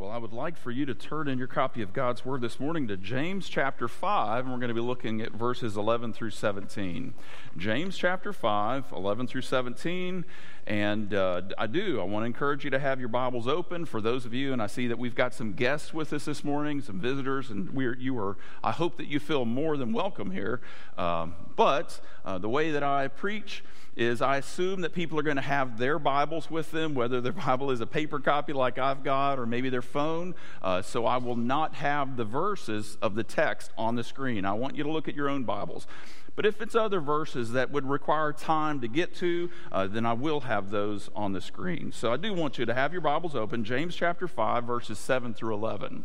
well, I would like for you to turn in your copy of God's Word this morning to James chapter 5, and we're going to be looking at verses 11 through 17. James chapter 5, 11 through 17. And uh, I do, I want to encourage you to have your Bibles open for those of you, and I see that we've got some guests with us this morning, some visitors, and we're, you are, I hope that you feel more than welcome here. Um, but uh, the way that I preach, is I assume that people are going to have their Bibles with them, whether their Bible is a paper copy like I've got or maybe their phone. Uh, so I will not have the verses of the text on the screen. I want you to look at your own Bibles. But if it's other verses that would require time to get to, uh, then I will have those on the screen. So I do want you to have your Bibles open, James chapter 5, verses 7 through 11.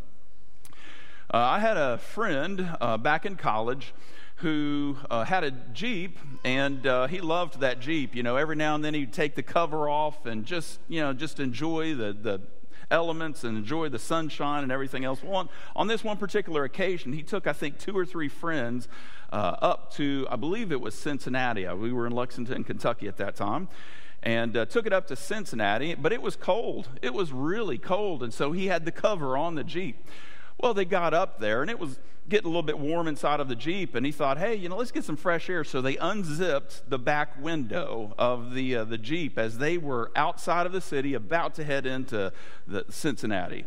Uh, I had a friend uh, back in college who uh, had a Jeep, and uh, he loved that Jeep. You know, every now and then he'd take the cover off and just, you know, just enjoy the, the elements and enjoy the sunshine and everything else. Well, on, on this one particular occasion, he took, I think, two or three friends uh, up to, I believe it was Cincinnati. Uh, we were in Lexington, Kentucky at that time and uh, took it up to Cincinnati, but it was cold. It was really cold, and so he had the cover on the Jeep. Well, they got up there, and it was getting a little bit warm inside of the Jeep, and he thought, hey, you know, let's get some fresh air. So they unzipped the back window of the, uh, the Jeep as they were outside of the city, about to head into the Cincinnati.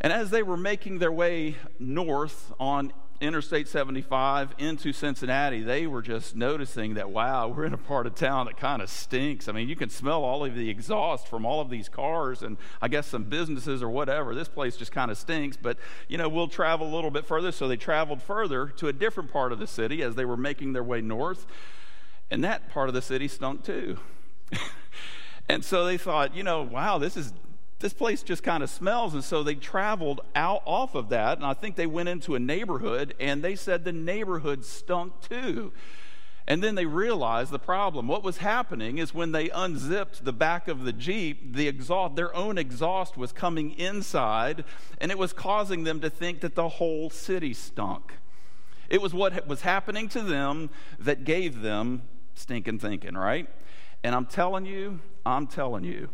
And as they were making their way north on Interstate 75 into Cincinnati, they were just noticing that, wow, we're in a part of town that kind of stinks. I mean, you can smell all of the exhaust from all of these cars and I guess some businesses or whatever. This place just kind of stinks, but, you know, we'll travel a little bit further. So they traveled further to a different part of the city as they were making their way north. And that part of the city stunk too. and so they thought, you know, wow, this is this place just kind of smells. And so they traveled out off of that. And I think they went into a neighborhood and they said the neighborhood stunk too. And then they realized the problem. What was happening is when they unzipped the back of the Jeep, the exhaust, their own exhaust was coming inside, and it was causing them to think that the whole city stunk. It was what was happening to them that gave them stinking thinking, right? And I'm telling you, I'm telling you,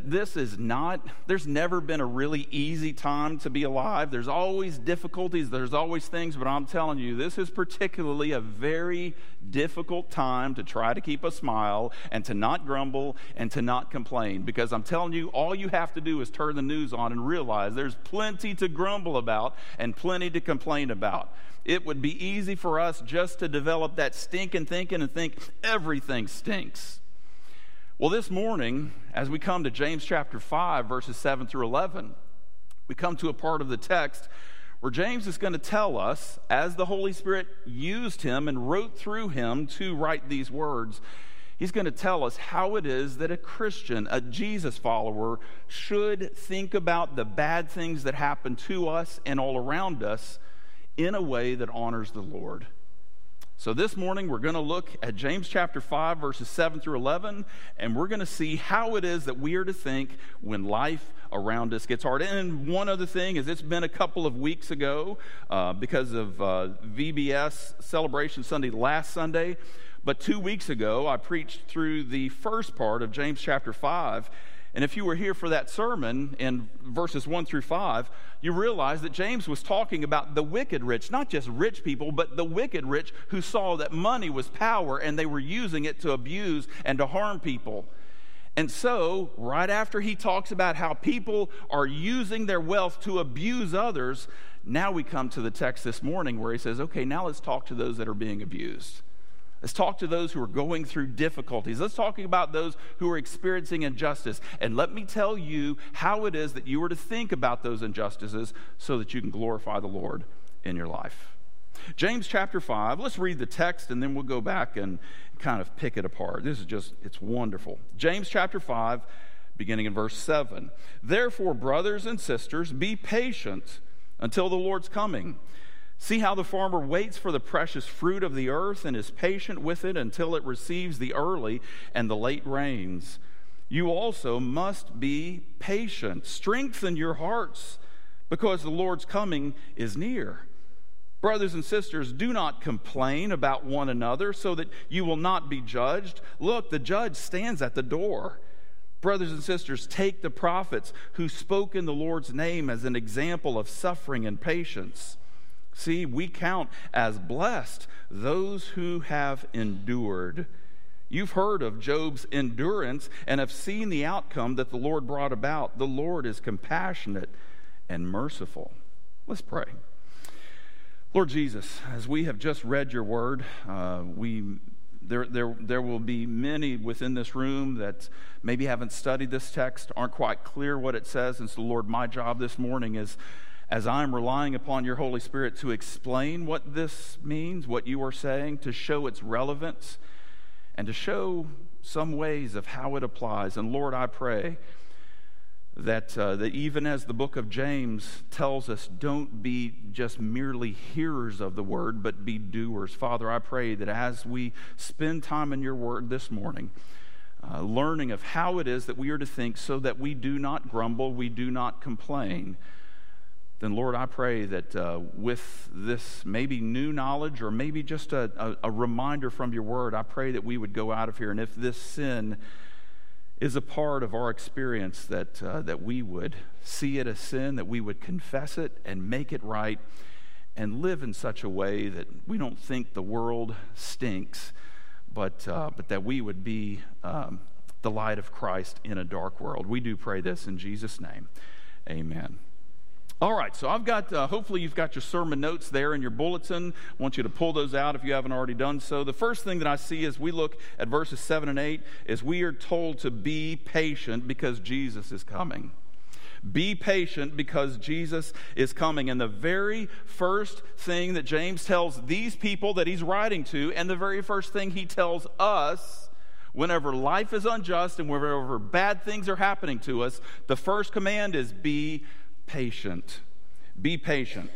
this is not, there's never been a really easy time to be alive. There's always difficulties, there's always things, but I'm telling you, this is particularly a very difficult time to try to keep a smile and to not grumble and to not complain. Because I'm telling you, all you have to do is turn the news on and realize there's plenty to grumble about and plenty to complain about. It would be easy for us just to develop that stinking thinking and think everything stinks. Well, this morning, as we come to James chapter 5, verses 7 through 11, we come to a part of the text where James is going to tell us, as the Holy Spirit used him and wrote through him to write these words, he's going to tell us how it is that a Christian, a Jesus follower, should think about the bad things that happen to us and all around us in a way that honors the Lord. So, this morning we're going to look at James chapter 5, verses 7 through 11, and we're going to see how it is that we are to think when life around us gets hard. And one other thing is, it's been a couple of weeks ago uh, because of uh, VBS Celebration Sunday last Sunday. But two weeks ago, I preached through the first part of James chapter 5. And if you were here for that sermon in verses 1 through 5, you realize that James was talking about the wicked rich, not just rich people, but the wicked rich who saw that money was power and they were using it to abuse and to harm people. And so, right after he talks about how people are using their wealth to abuse others, now we come to the text this morning where he says, okay, now let's talk to those that are being abused. Let's talk to those who are going through difficulties. Let's talk about those who are experiencing injustice. And let me tell you how it is that you are to think about those injustices so that you can glorify the Lord in your life. James chapter 5, let's read the text and then we'll go back and kind of pick it apart. This is just, it's wonderful. James chapter 5, beginning in verse 7. Therefore, brothers and sisters, be patient until the Lord's coming. See how the farmer waits for the precious fruit of the earth and is patient with it until it receives the early and the late rains. You also must be patient. Strengthen your hearts because the Lord's coming is near. Brothers and sisters, do not complain about one another so that you will not be judged. Look, the judge stands at the door. Brothers and sisters, take the prophets who spoke in the Lord's name as an example of suffering and patience. See, we count as blessed those who have endured. You've heard of Job's endurance and have seen the outcome that the Lord brought about. The Lord is compassionate and merciful. Let's pray. Lord Jesus, as we have just read your word, uh, we there, there, there will be many within this room that maybe haven't studied this text, aren't quite clear what it says. And so, Lord, my job this morning is as I'm relying upon your Holy Spirit to explain what this means, what you are saying, to show its relevance, and to show some ways of how it applies. And Lord, I pray that, uh, that even as the book of James tells us, don't be just merely hearers of the word, but be doers. Father, I pray that as we spend time in your word this morning, uh, learning of how it is that we are to think so that we do not grumble, we do not complain, then Lord, I pray that uh, with this maybe new knowledge or maybe just a, a, a reminder from your word, I pray that we would go out of here. And if this sin, is a part of our experience that, uh, that we would see it as sin, that we would confess it and make it right, and live in such a way that we don't think the world stinks, but, uh, but that we would be um, the light of Christ in a dark world. We do pray this in Jesus' name. Amen. All right, so I've got, uh, hopefully, you've got your sermon notes there in your bulletin. I want you to pull those out if you haven't already done so. The first thing that I see as we look at verses 7 and 8 is we are told to be patient because Jesus is coming. Be patient because Jesus is coming. And the very first thing that James tells these people that he's writing to, and the very first thing he tells us whenever life is unjust and whenever bad things are happening to us, the first command is be patient. Be patient.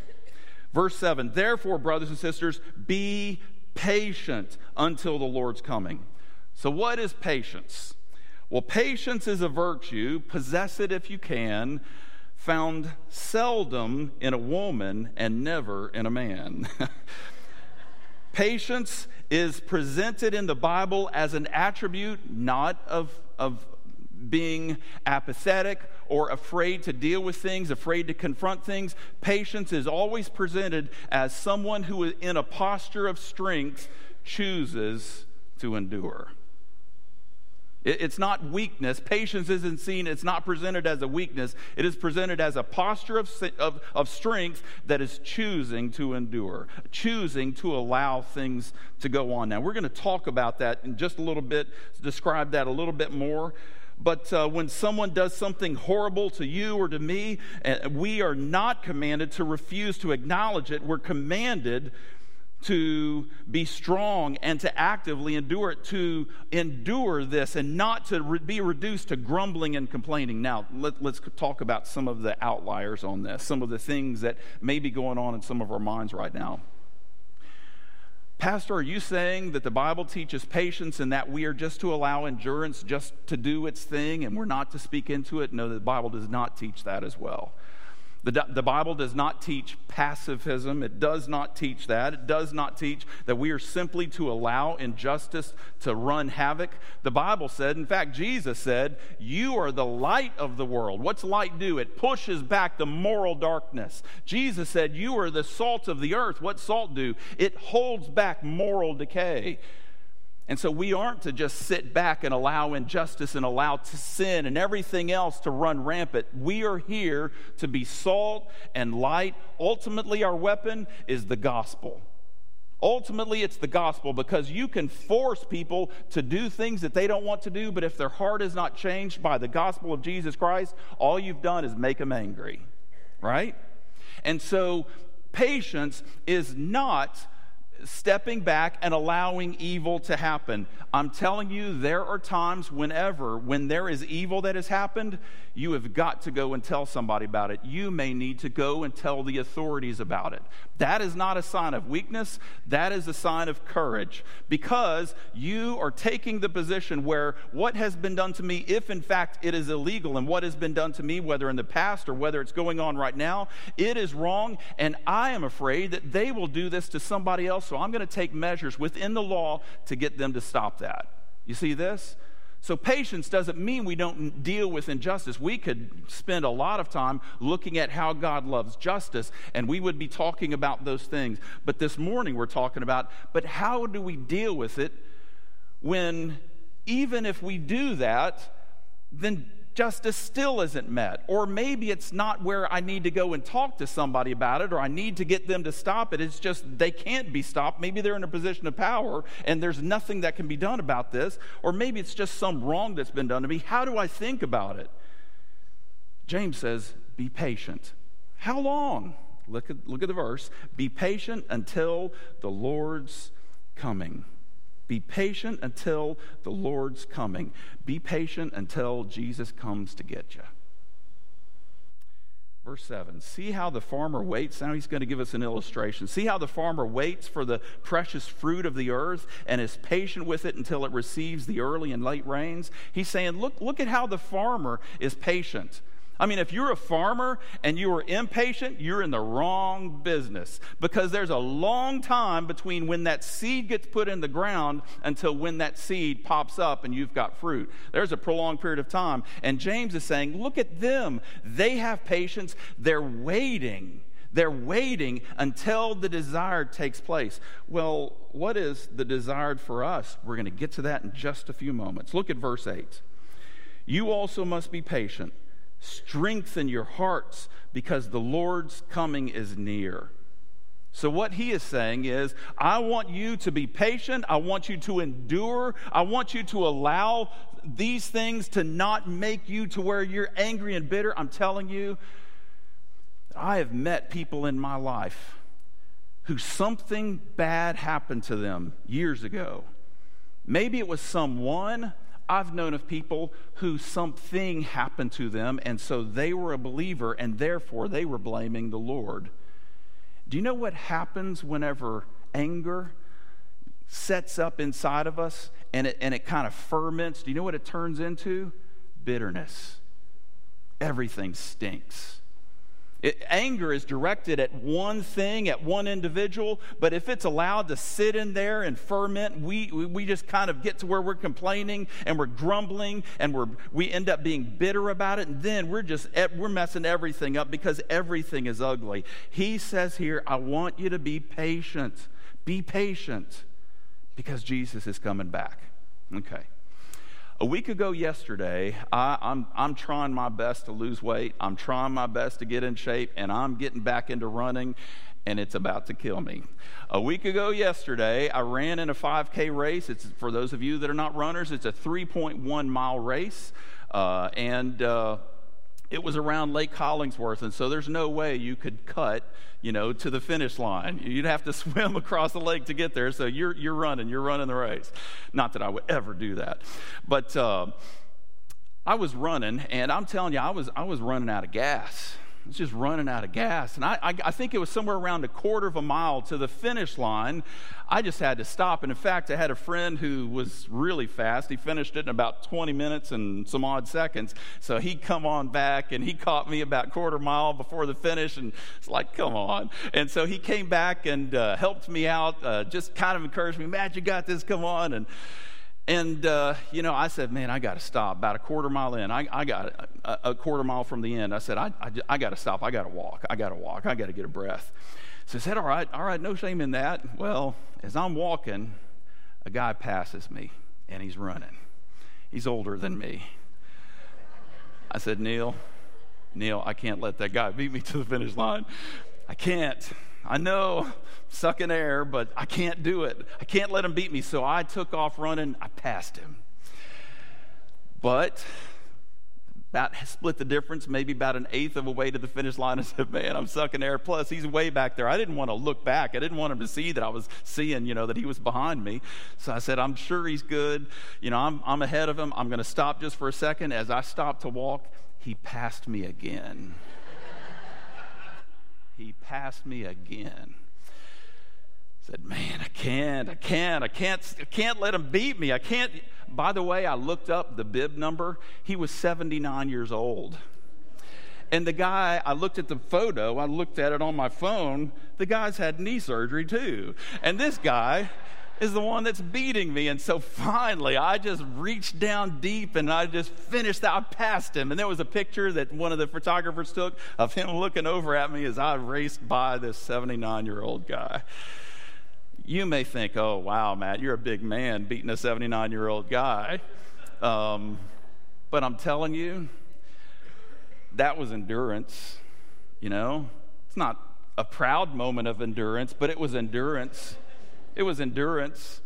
Verse 7 Therefore, brothers and sisters, be patient until the Lord's coming. So, what is patience? Well, patience is a virtue, possess it if you can, found seldom in a woman and never in a man. patience is presented in the Bible as an attribute not of, of being apathetic or afraid to deal with things, afraid to confront things. Patience is always presented as someone who, in a posture of strength, chooses to endure. It's not weakness. Patience isn't seen, it's not presented as a weakness. It is presented as a posture of, of, of strength that is choosing to endure, choosing to allow things to go on. Now, we're going to talk about that in just a little bit, describe that a little bit more. But uh, when someone does something horrible to you or to me, uh, we are not commanded to refuse to acknowledge it. We're commanded to be strong and to actively endure it, to endure this and not to re- be reduced to grumbling and complaining. Now, let, let's talk about some of the outliers on this, some of the things that may be going on in some of our minds right now. Pastor, are you saying that the Bible teaches patience and that we are just to allow endurance just to do its thing and we're not to speak into it? No, the Bible does not teach that as well. The, the Bible does not teach pacifism. It does not teach that. It does not teach that we are simply to allow injustice to run havoc. The Bible said, in fact, Jesus said, You are the light of the world. What's light do? It pushes back the moral darkness. Jesus said, You are the salt of the earth. What's salt do? It holds back moral decay. And so we aren't to just sit back and allow injustice and allow sin and everything else to run rampant. We are here to be salt and light. Ultimately, our weapon is the gospel. Ultimately, it's the gospel because you can force people to do things that they don't want to do, but if their heart is not changed by the gospel of Jesus Christ, all you've done is make them angry, right? And so, patience is not stepping back and allowing evil to happen. I'm telling you, there are times whenever, when there is evil that has happened, you have got to go and tell somebody about it. You may need to go and tell the authorities about it. That is not a sign of weakness, that is a sign of courage because you are taking the position where what has been done to me, if in fact it is illegal, and what has been done to me, whether in the past or whether it's going on right now, it is wrong, and I am afraid that they will do this to somebody else, so I'm going to take measures within the law to get them to stop that. You see this? So, patience doesn't mean we don't deal with injustice. We could spend a lot of time looking at how God loves justice, and we would be talking about those things. But this morning, we're talking about, but how do we deal with it when, even if we do that, then justice still isn't met. Or maybe it's not where I need to go and talk to somebody about it, or I need to get them to stop it. It's just they can't be stopped. Maybe they're in a position of power and there's nothing that can be done about this. Or maybe it's just some wrong that's been done to me. How do I think about it? James says, Be patient. How long? Look at, look at the verse. Be patient until the Lord's coming. Be patient until the Lord's coming. Be patient until Jesus comes to get you. Verse 7 See how the farmer waits. Now he's going to give us an illustration. See how the farmer waits for the precious fruit of the earth and is patient with it until it receives the early and late rains. He's saying, Look, look at how the farmer is patient. I mean, if you're a farmer and you are impatient, you're in the wrong business because there's a long time between when that seed gets put in the ground until when that seed pops up and you've got fruit. There's a prolonged period of time. And James is saying, look at them. They have patience, they're waiting. They're waiting until the desired takes place. Well, what is the desired for us? We're going to get to that in just a few moments. Look at verse 8. You also must be patient Strengthen your hearts because the Lord's coming is near. So, what he is saying is, I want you to be patient. I want you to endure. I want you to allow these things to not make you to where you're angry and bitter. I'm telling you, I have met people in my life who something bad happened to them years ago. Maybe it was someone, I've known of people who something happened to them, and so they were a believer, and therefore they were blaming the Lord. Do you know what happens whenever anger sets up inside of us and it, and it kind of ferments? Do you know what it turns into? Bitterness. Everything stinks. It, anger is directed at one thing, at one individual, but if it's allowed to sit in there and ferment, we, we, just kind of get to where we're complaining and we're grumbling and we're, we end up being bitter about it, and then we're just we're messing everything up because everything is ugly. He says here, I want you to be patient. Be patient because Jesus is coming back. Okay. A week ago yesterday, I, am I'm, I'm trying my best to lose weight. I'm trying my best to get in shape, and I'm getting back into running, and it's about to kill me. A week ago yesterday, I ran in a 5K race. It's for those of you that are not runners. It's a 3.1 mile race, uh, and uh, it was around Lake Hollingsworth, and so there's no way you could cut, you know, to the finish line. You'd have to swim across the lake to get there. So you're you're running, you're running the race. Not that I would ever do that, but uh, I was running, and I'm telling you, I was I was running out of gas was just running out of gas. And I, I, I, think it was somewhere around a quarter of a mile to the finish line. I just had to stop. And in fact, I had a friend who was really fast. He finished it in about 20 minutes and some odd seconds. So he come on back and he caught me about quarter mile before the finish. And it's like, come on. And so he came back and uh, helped me out, uh, just kind of encouraged me, Matt, you got this, come on. And and, uh, you know, I said, man, I got to stop. About a quarter mile in, I, I got a, a, quarter mile from the end. I said, I, I, I got to stop. I got to walk. I got to walk. I got to get a breath. So I said, all right, all right, no shame in that. Well, as I'm walking, a guy passes me and he's running. He's older than me. I said, Neil, Neil, I can't let that guy beat me to the finish line. I can't. I know, sucking air, but I can't do it. I can't let him beat me. So I took off running. I passed him. But about split the difference, maybe about an eighth of a way to the finish line. I said, Man, I'm sucking air. Plus, he's way back there. I didn't want to look back. I didn't want him to see that I was seeing, you know, that he was behind me. So I said, I'm sure he's good. You know, I'm, I'm ahead of him. I'm going to stop just for a second. As I stopped to walk, he passed me again he passed me again. Said, man, I can't, I can't, I can't, I can't let him beat me. I can't. By the way, I looked up the bib number. He was 79 years old. And the guy, I looked at the photo, I looked at it on my phone. The guy's had knee surgery too. And this guy, is the one that's beating me. And so finally, I just reached down deep and I just finished. I passed him. And there was a picture that one of the photographers took of him looking over at me as I raced by this 79 year old guy. You may think, oh, wow, Matt, you're a big man beating a 79 year old guy. Um, but I'm telling you, that was endurance, you know? It's not a proud moment of endurance, but it was endurance. It was endurance.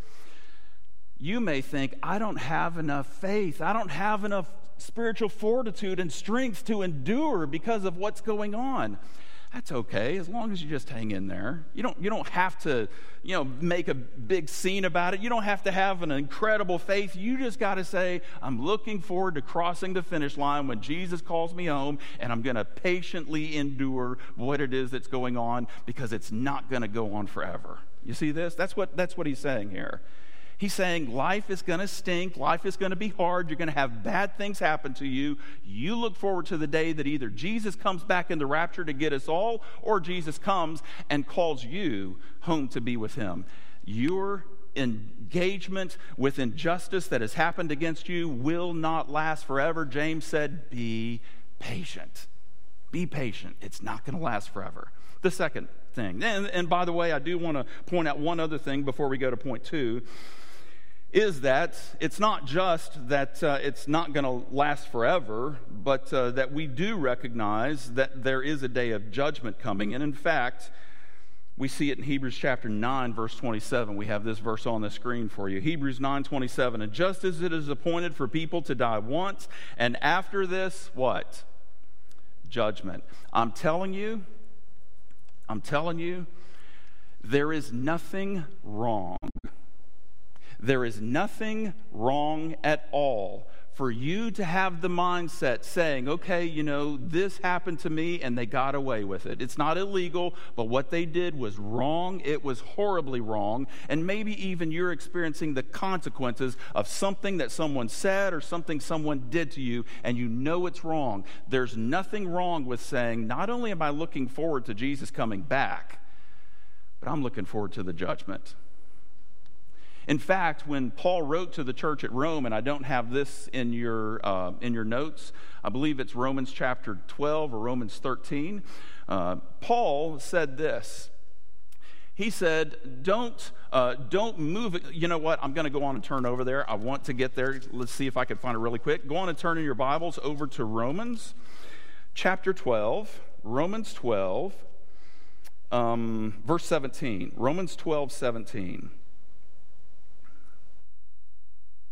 You may think, I don't have enough faith. I don't have enough spiritual fortitude and strength to endure because of what's going on. That's okay as long as you just hang in there. You don't, you don't have to, you know, make a big scene about it. You don't have to have an incredible faith. You just got to say, I'm looking forward to crossing the finish line when Jesus calls me home, and I'm going to patiently endure what it is that's going on because it's not going to go on forever. You see this? That's what, that's what he's saying here. He's saying life is going to stink, life is going to be hard, you're going to have bad things happen to you. You look forward to the day that either Jesus comes back in the rapture to get us all, or Jesus comes and calls you home to be with him. Your engagement with injustice that has happened against you will not last forever. James said, Be patient. Be patient. It's not going to last forever. The second thing, and, and by the way, I do want to point out one other thing before we go to point two is that it's not just that uh, it's not going to last forever, but uh, that we do recognize that there is a day of judgment coming. And in fact, we see it in Hebrews chapter 9 verse 27. We have this verse on the screen for you. Hebrews 9:27. And just as it is appointed for people to die once, and after this what? Judgment. I'm telling you, I'm telling you, there is nothing wrong there is nothing wrong at all for you to have the mindset saying, okay, you know, this happened to me and they got away with it. It's not illegal, but what they did was wrong. It was horribly wrong. And maybe even you're experiencing the consequences of something that someone said or something someone did to you, and you know it's wrong. There's nothing wrong with saying, not only am I looking forward to Jesus coming back, but I'm looking forward to the judgment. In fact, when Paul wrote to the church at Rome, and I don't have this in your, uh, in your notes, I believe it's Romans chapter 12 or Romans 13, uh, Paul said this. He said, don't, uh, don't move. You know what? I'm going to go on and turn over there. I want to get there. Let's see if I can find it really quick. Go on and turn in your Bibles over to Romans chapter 12. Romans 12, um, verse 17. Romans 12, 17.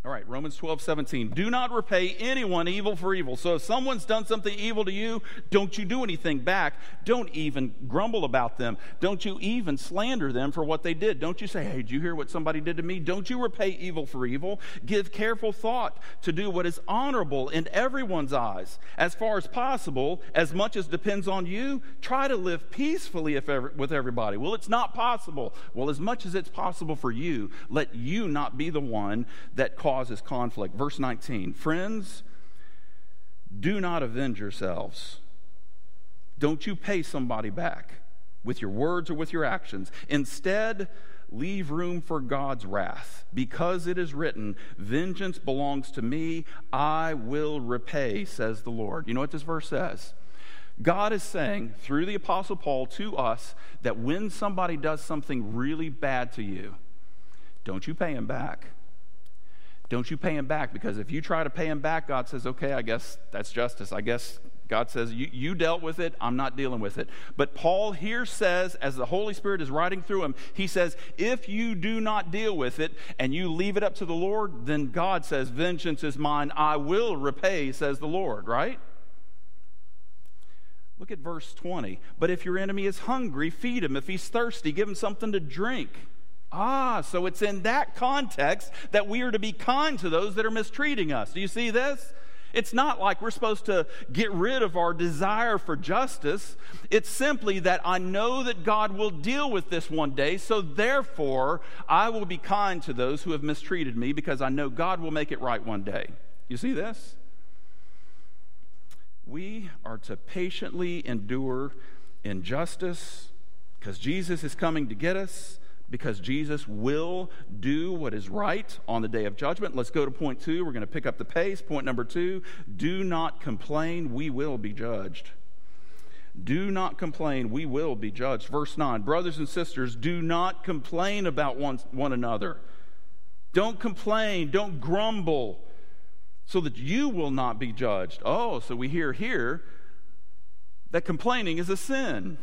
All right, Romans 12, 17. Do not repay anyone evil for evil. So if someone's done something evil to you, don't you do anything back. Don't even grumble about them. Don't you even slander them for what they did. Don't you say, hey, did you hear what somebody did to me? Don't you repay evil for evil. Give careful thought to do what is honorable in everyone's eyes. As far as possible, as much as depends on you, try to live peacefully ever, with everybody. Well, it's not possible. Well, as much as it's possible for you, let you not be the one that causes causes conflict. Verse 19 Friends, do not avenge yourselves. Don't you pay somebody back with your words or with your actions. Instead, leave room for God's wrath, because it is written, Vengeance belongs to me, I will repay, says the Lord. You know what this verse says? God is saying through the Apostle Paul to us that when somebody does something really bad to you, don't you pay him back. Don't you pay him back because if you try to pay him back, God says, okay, I guess that's justice. I guess God says, you, you dealt with it, I'm not dealing with it. But Paul here says, as the Holy Spirit is writing through him, he says, if you do not deal with it and you leave it up to the Lord, then God says, vengeance is mine, I will repay, says the Lord, right? Look at verse 20. But if your enemy is hungry, feed him. If he's thirsty, give him something to drink. Ah, so it's in that context that we are to be kind to those that are mistreating us. Do you see this? It's not like we're supposed to get rid of our desire for justice. It's simply that I know that God will deal with this one day, so therefore I will be kind to those who have mistreated me because I know God will make it right one day. You see this? We are to patiently endure injustice because Jesus is coming to get us because Jesus will do what is right on the day of judgment. Let's go to point two. We're going to pick up the pace. Point number two do not complain, we will be judged. Do not complain, we will be judged. Verse 9 Brothers and sisters, do not complain about one, one another. Don't complain, don't grumble, so that you will not be judged. Oh, so we hear here that complaining is a sin.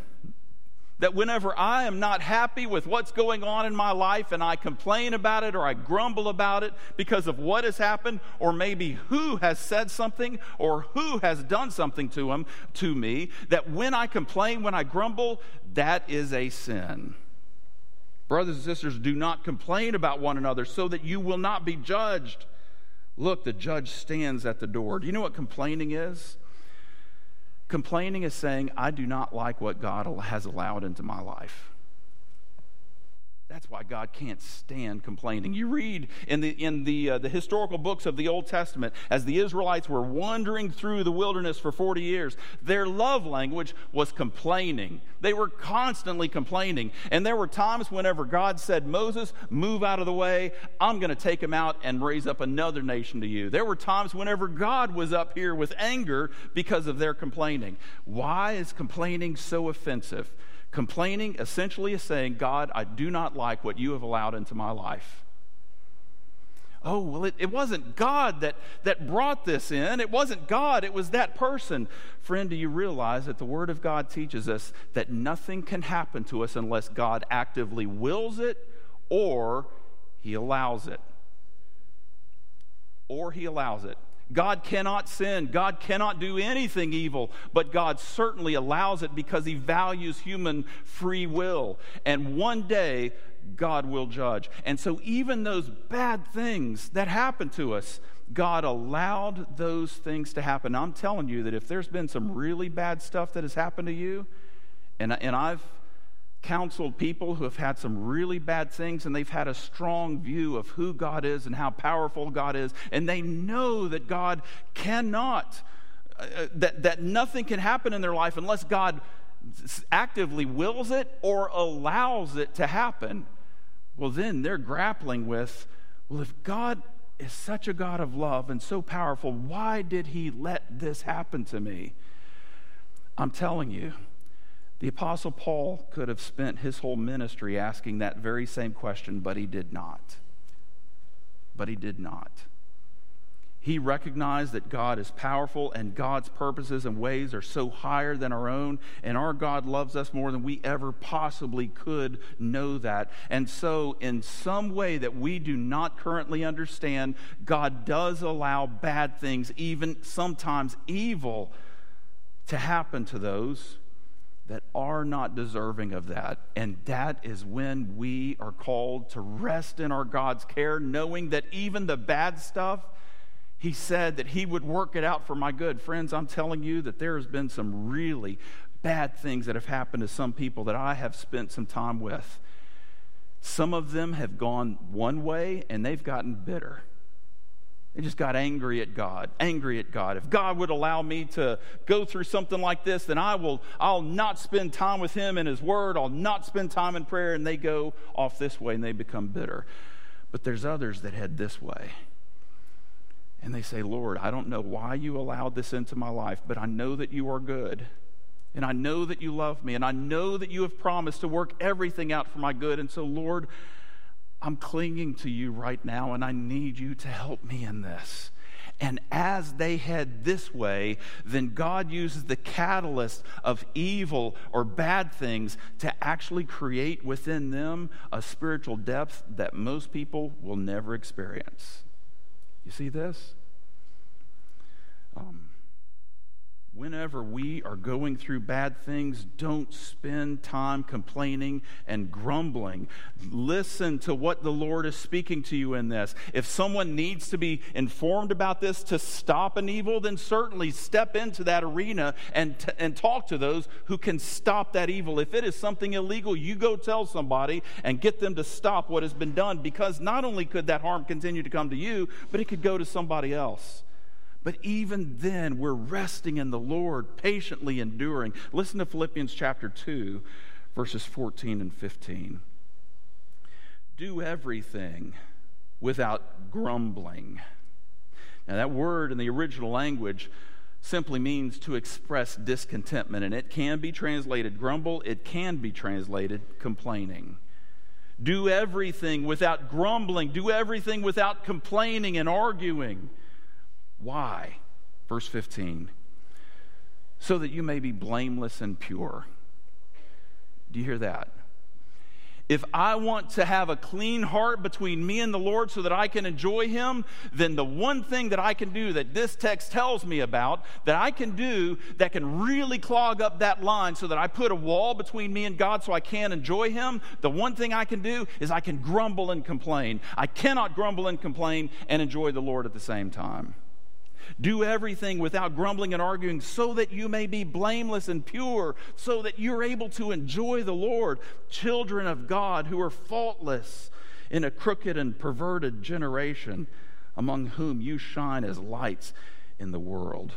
That whenever I am not happy with what's going on in my life and I complain about it or I grumble about it because of what has happened or maybe who has said something or who has done something to him to me, that when I complain, when I grumble, that is a sin. Brothers and sisters, do not complain about one another so that you will not be judged. Look, the judge stands at the door. Do you know what complaining is? Complaining is saying, I do not like what God has allowed into my life. That's why God can't stand complaining. You read in the, in the, uh, the historical books of the Old Testament, as the Israelites were wandering through the wilderness for 40 years, their love language was complaining. They were constantly complaining. And there were times whenever God said, Moses, move out of the way. I'm going to take him out and raise up another nation to you. There were times whenever God was up here with anger because of their complaining. Why is complaining so offensive? Complaining essentially is saying, God, I do not like what you have allowed into my life. Oh, well, it, it wasn't God that, that brought this in. It wasn't God, it was that person. Friend, do you realize that the Word of God teaches us that nothing can happen to us unless God actively wills it or He allows it? Or He allows it. God cannot sin. God cannot do anything evil, but God certainly allows it because He values human free will. And one day, God will judge. And so, even those bad things that happen to us, God allowed those things to happen. I'm telling you that if there's been some really bad stuff that has happened to you, and, and I've counseled people who have had some really bad things and they've had a strong view of who God is and how powerful God is, and they know that God cannot, uh, uh that, that nothing can happen in their life unless God actively wills it or allows it to happen. Well, then they're grappling with, well, if God is such a God of love and so powerful, why did he let this happen to me? I'm telling you, the Apostle Paul could have spent his whole ministry asking that very same question, but he did not. But he did not. He recognized that God is powerful and God's purposes and ways are so higher than our own, and our God loves us more than we ever possibly could know that. And so, in some way that we do not currently understand, God does allow bad things, even sometimes evil, to happen to those that are not deserving of that. And that is when we are called to rest in our God's care, knowing that even the bad stuff, He said that He would work it out for my good. Friends, I'm telling you that there has been some really bad things that have happened to some people that I have spent some time with. Some of them have gone one way and they've gotten bitter. They just got angry at God, angry at God. If God would allow me to go through something like this, then I will I'll not spend time with him and his word. I'll not spend time in prayer and they go off this way and they become bitter. But there's others that head this way. And they say, "Lord, I don't know why you allowed this into my life, but I know that you are good." And I know that you love me, and I know that you have promised to work everything out for my good. And so, Lord, I'm clinging to you right now, and I need you to help me in this. And as they head this way, then God uses the catalyst of evil or bad things to actually create within them a spiritual depth that most people will never experience. You see this? Um, whenever we are going through bad things, don't spend time complaining and grumbling. Listen to what the Lord is speaking to you in this. If someone needs to be informed about this to stop an evil, then certainly step into that arena and, t- and talk to those who can stop that evil. If it is something illegal, you go tell somebody and get them to stop what has been done because not only could that harm continue to come to you, but it could go to somebody else. But even then, we're resting in the Lord, patiently enduring. Listen to Philippians chapter 2, verses 14 and 15. do everything without grumbling. Now, that word in the original language simply means to express discontentment, and it can be translated grumble, it can be translated complaining. Do everything without grumbling, do everything without complaining and arguing. Why? Verse 15 so that you may be blameless and pure. Do you hear that? If I want to have a clean heart between me and the Lord so that I can enjoy Him, then the one thing that I can do that this text tells me about, that I can do that can really clog up that line so that I put a wall between me and God so I can't enjoy Him, the one thing I can do is I can grumble and complain. I cannot grumble and complain and enjoy the Lord at the same time. Do everything without grumbling and arguing, so that you may be blameless and pure, so that you're able to enjoy the Lord, children of God who are faultless in a crooked and perverted generation, among whom you shine as lights in the world.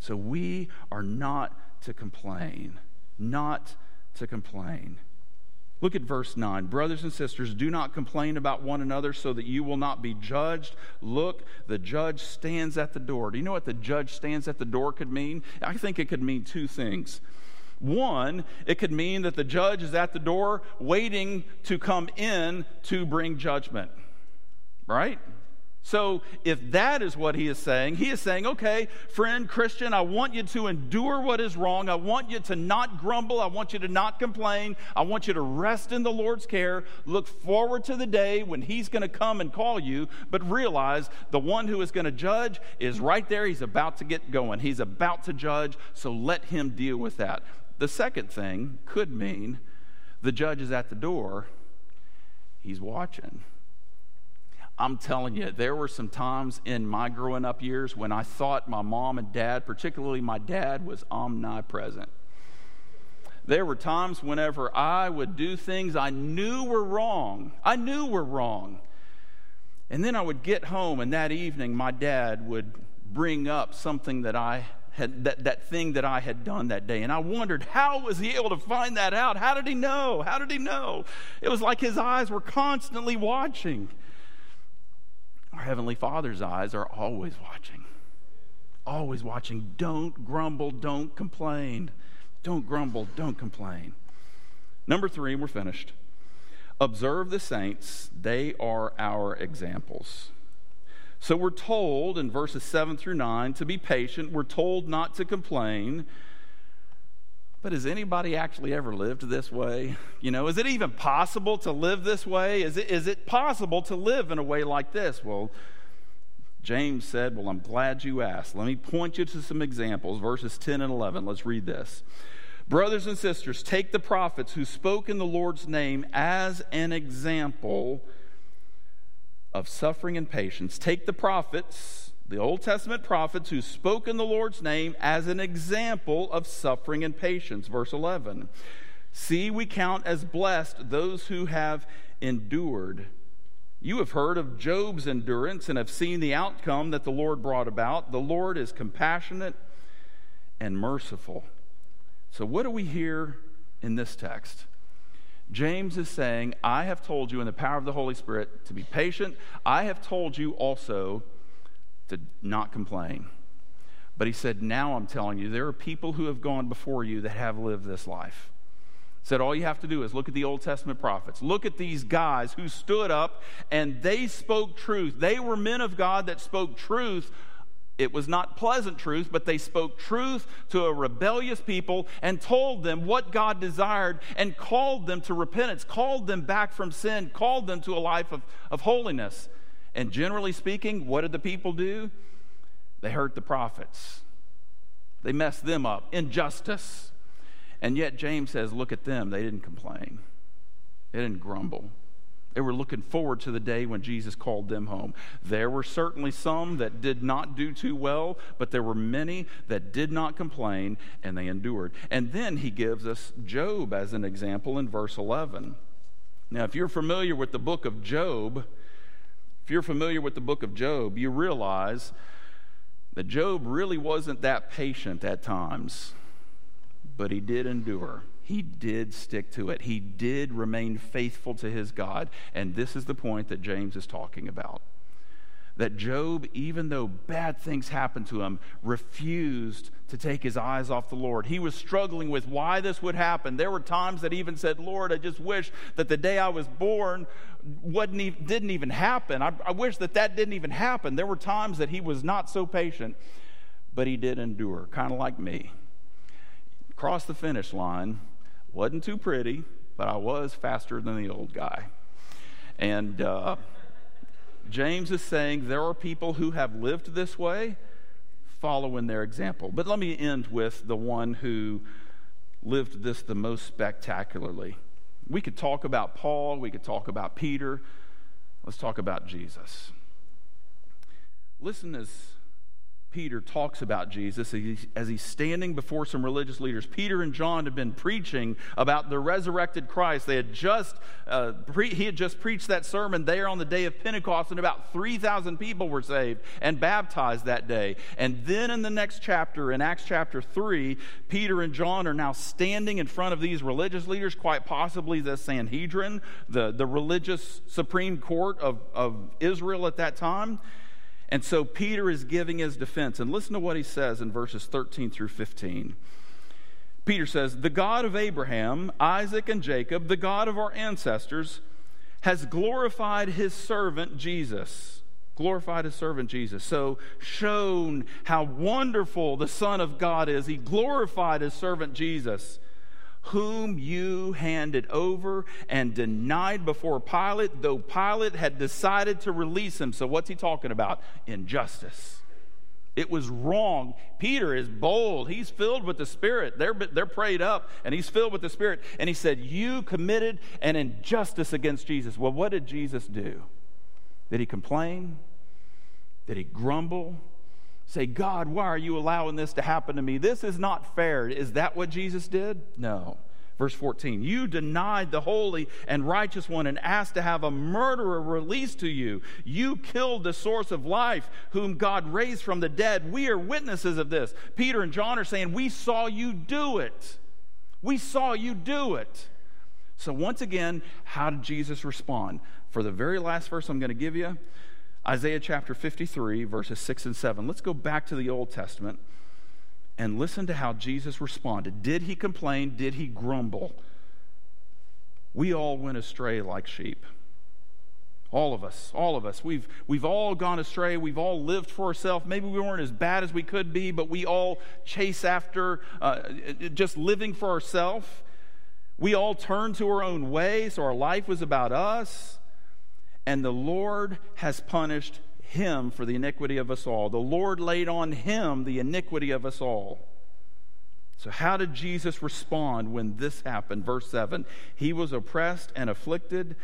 So we are not to complain, not to complain. Look at verse 9. Brothers and sisters, do not complain about one another so that you will not be judged. Look, the judge stands at the door. Do you know what the judge stands at the door could mean? I think it could mean two things. One, it could mean that the judge is at the door waiting to come in to bring judgment. Right? So, if that is what he is saying, he is saying, okay, friend, Christian, I want you to endure what is wrong. I want you to not grumble. I want you to not complain. I want you to rest in the Lord's care. Look forward to the day when he's going to come and call you, but realize the one who is going to judge is right there. He's about to get going. He's about to judge, so let him deal with that. The second thing could mean the judge is at the door, he's watching. I'm telling you, there were some times in my growing up years when I thought my mom and dad, particularly my dad, was omnipresent. There were times whenever I would do things I knew were wrong. I knew were wrong. And then I would get home, and that evening, my dad would bring up something that I had, that, that thing that I had done that day. And I wondered, how was he able to find that out? How did he know? How did he know? It was like his eyes were constantly watching. Our Heavenly Father's eyes are always watching. Always watching. Don't grumble, don't complain. Don't grumble, don't complain. Number three, we're finished. Observe the saints, they are our examples. So we're told in verses 7 through 9 to be patient. We're told not to complain. But has anybody actually ever lived this way? You know, is it even possible to live this way? Is it, is it possible to live in a way like this? Well, James said, Well, I'm glad you asked. Let me point you to some examples, verses 10 and 11. Let's read this. Brothers and sisters, take the prophets who spoke in the Lord's name as an example of suffering and patience. Take the prophets the Old Testament prophets who spoke in the Lord's name as an example of suffering and patience. Verse 11 See, we count as blessed those who have endured. You have heard of Job's endurance and have seen the outcome that the Lord brought about. The Lord is compassionate and merciful. So, what do we hear in this text? James is saying, I have told you in the power of the Holy Spirit to be patient. I have told you also to not complain. But he said, Now I'm telling you, there are people who have gone before you that have lived this life. Said, All you have to do is look at the Old Testament prophets. Look at these guys who stood up and they spoke truth. They were men of God that spoke truth. It was not pleasant truth, but they spoke truth to a rebellious people and told them what God desired and called them to repentance, called them back from sin, called them to a life of, of holiness. And generally speaking, what did the people do? They hurt the prophets, they messed them up. Injustice. And yet, James says, look at them. They didn't complain, they didn't grumble. They were looking forward to the day when Jesus called them home. There were certainly some that did not do too well, but there were many that did not complain and they endured. And then he gives us Job as an example in verse 11. Now, if you're familiar with the book of Job, if you're familiar with the book of Job, you realize that Job really wasn't that patient at times. but he did endure. He did stick to it. He did remain faithful to his God. And this is the point that James is talking about. That Job, even though bad things happened to him, refused to take his eyes off the Lord. He was struggling with why this would happen. There were times that he even said, Lord, I just wish that the day I was born wasn't even, didn't even happen. I, I wish that that didn't even happen. There were times that he was not so patient, but he did endure, kind of like me crossed the finish line. Wasn't too pretty, but I was faster than the old guy. And uh, James is saying there are people who have lived this way, following their example. But let me end with the one who lived this the most spectacularly. We could talk about Paul, we could talk about Peter. Let's talk about Jesus. Listen as Peter talks about Jesus as he's standing before some religious leaders. Peter and John had been preaching about the resurrected Christ. They had just uh, pre- he had just preached that sermon there on the day of Pentecost, and about three thousand people were saved and baptized that day. And then in the next chapter, in Acts chapter three, Peter and John are now standing in front of these religious leaders, quite possibly the Sanhedrin, the the religious supreme court of of Israel at that time. And so Peter is giving his defense. And listen to what he says in verses 13 through 15. Peter says, The God of Abraham, Isaac, and Jacob, the God of our ancestors, has glorified his servant Jesus. Glorified his servant Jesus. So, shown how wonderful the Son of God is. He glorified his servant Jesus whom you handed over and denied before Pilate, though Pilate had decided to release him. So, what's he talking about? Injustice. It was wrong. Peter is bold. He's filled with the Spirit. They're, they're prayed up, and he's filled with the Spirit. And he said, You committed an injustice against Jesus. Well, what did Jesus do? Did he complain? Did he grumble? Say, God, why are you allowing this to happen to me? This is not fair. Is that what Jesus did? No. Verse 14, you denied the holy and righteous one and asked to have a murderer released to you. You killed the source of life, whom God raised from the dead. We are witnesses of this. Peter and John are saying, We saw you do it. We saw you do it. So, once again, how did Jesus respond? For the very last verse I'm going to give you, Isaiah chapter 53, verses 6 and 7. Let's go back to the Old Testament and listen to how Jesus responded. Did he complain? Did he grumble? We all went astray like sheep. All of us, all of us. We've, we've all gone astray. We've all lived for ourselves. Maybe we weren't as bad as we could be, but we all chase after uh, just living for ourselves. We all turned to our own way, so our life was about us and the Lord has punished him for the iniquity of us all. The Lord laid on him the iniquity of us all. So, how did Jesus respond when this happened? Verse 7 He was oppressed and afflicted.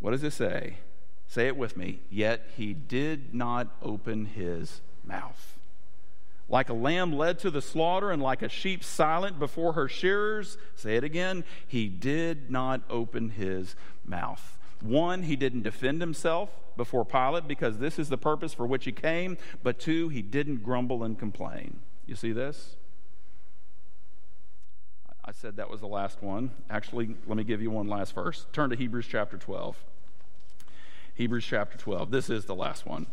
What does it say? Say it with me. Yet he did not open his mouth. Like a lamb led to the slaughter, and like a sheep silent before her shearers, say it again, he did not open his mouth. One, he didn't defend himself before Pilate because this is the purpose for which he came. But two, he didn't grumble and complain. You see this? I said that was the last one. Actually, let me give you one last verse. Turn to Hebrews chapter 12. Hebrews chapter 12. This is the last one.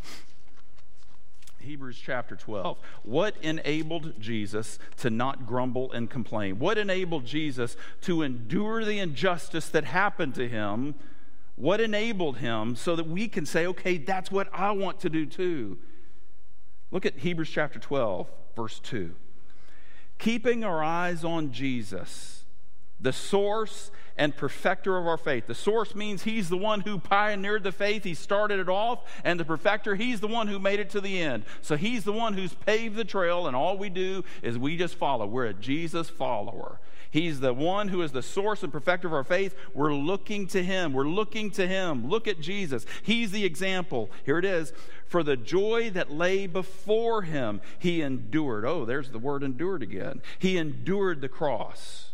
Hebrews chapter 12. What enabled Jesus to not grumble and complain? What enabled Jesus to endure the injustice that happened to him what enabled him so that we can say, okay, that's what I want to do too? Look at Hebrews chapter 12, verse 2. Keeping our eyes on Jesus, the source and perfecter of our faith. The source means he's the one who pioneered the faith, he started it off, and the perfecter, he's the one who made it to the end. So he's the one who's paved the trail, and all we do is we just follow. We're a Jesus follower. He's the one who is the source and perfecter of our faith. We're looking to him. We're looking to him. Look at Jesus. He's the example. Here it is. For the joy that lay before him, he endured. Oh, there's the word endured again. He endured the cross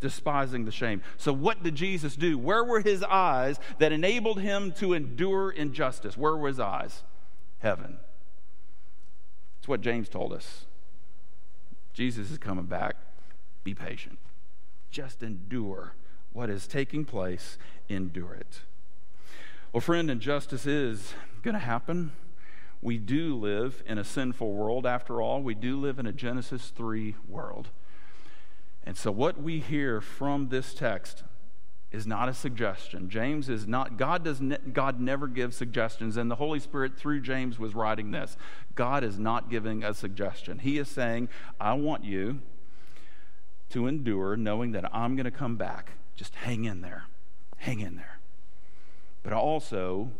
despising the shame. So, what did Jesus do? Where were his eyes that enabled him to endure injustice? Where were his eyes? Heaven. It's what James told us. Jesus is coming back. be patient. Just endure what is taking place, endure it. Well, friend, injustice is going to happen. We do live in a sinful world, after all. We do live in a Genesis 3 world. And so, what we hear from this text is not a suggestion. James is not, God does ne, God never gives suggestions, and the Holy Spirit through James was writing this. God is not giving a suggestion. He is saying, I want you to endure knowing that I'm going to come back. Just hang in there. Hang in there. But I also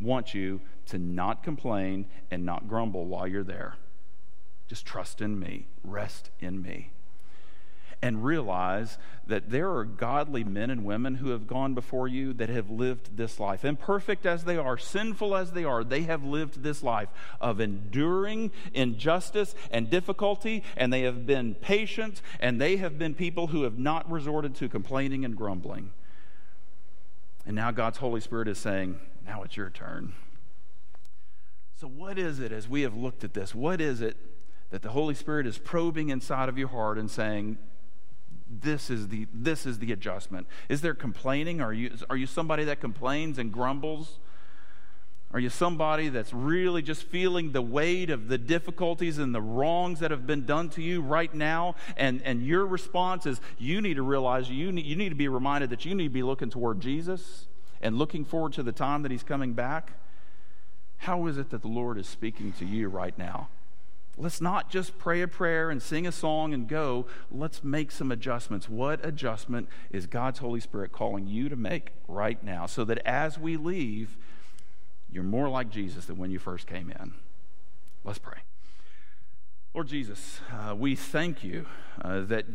want you to not complain and not grumble while you're there. Just trust in me, rest in me and realize that there are godly men and women who have gone before you that have lived this life. Imperfect as they are, sinful as they are, they have lived this life of enduring injustice and difficulty, and they have been patient, and they have been people who have not resorted to complaining and grumbling. And now God's Holy Spirit is saying, Now it's your turn. So, what is it as we have looked at this? What is it that the Holy Spirit is probing inside of your heart and saying, this is the this is the adjustment. Is there complaining? Are you are you somebody that complains and grumbles? Are you somebody that's really just feeling the weight of the difficulties and the wrongs that have been done to you right now? And and your response is you need to realize you need, you need to be reminded that you need to be looking toward Jesus and looking forward to the time that he's coming back. How is it that the Lord is speaking to you right now Let's not just pray a prayer and sing a song and go. Let's make some adjustments. What adjustment is God's Holy Spirit calling you to make right now so that as we leave, you're more like Jesus than when you first came in? Let's pray. Lord Jesus, uh, we thank you uh, that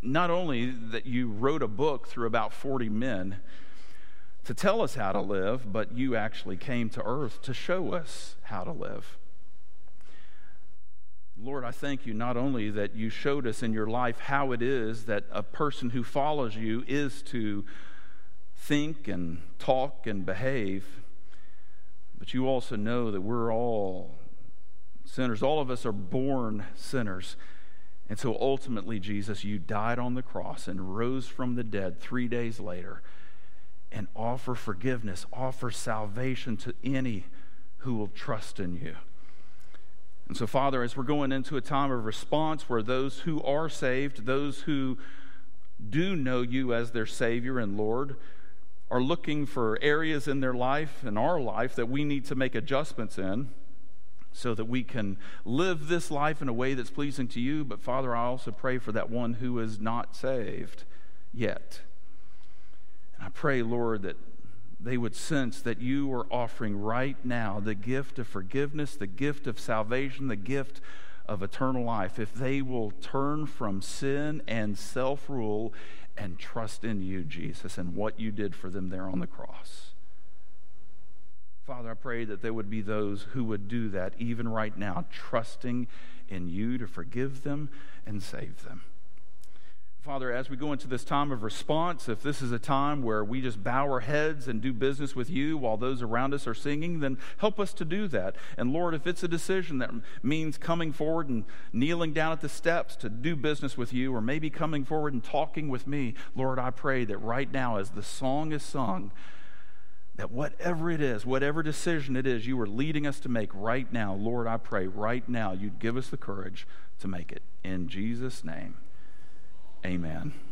not only that you wrote a book through about 40 men to tell us how to live, but you actually came to earth to show us how to live. Lord, I thank you not only that you showed us in your life how it is that a person who follows you is to think and talk and behave, but you also know that we're all sinners. All of us are born sinners. And so ultimately, Jesus, you died on the cross and rose from the dead three days later and offer forgiveness, offer salvation to any who will trust in you. And so, Father, as we're going into a time of response where those who are saved, those who do know you as their Savior and Lord, are looking for areas in their life, and our life, that we need to make adjustments in so that we can live this life in a way that's pleasing to you. But, Father, I also pray for that one who is not saved yet. And I pray, Lord, that they would sense that you are offering right now the gift of forgiveness, the gift of salvation, the gift of eternal life. If they will turn from sin and self rule and trust in you, Jesus, and what you did for them there on the cross. Father, I pray that there would be those who would do that even right now, trusting in you to forgive them and save them. Father, as we go into this time of response, if this is a time where we just bow our heads and do business with you while those around us are singing, then help us to do that. And Lord, if it's a decision that means coming forward and kneeling down at the steps to do business with you, or maybe coming forward and talking with me, Lord, I pray that right now, as the song is sung, that whatever it is, whatever decision it is you are leading us to make right now, Lord, I pray right now you'd give us the courage to make it. In Jesus' name. Amen.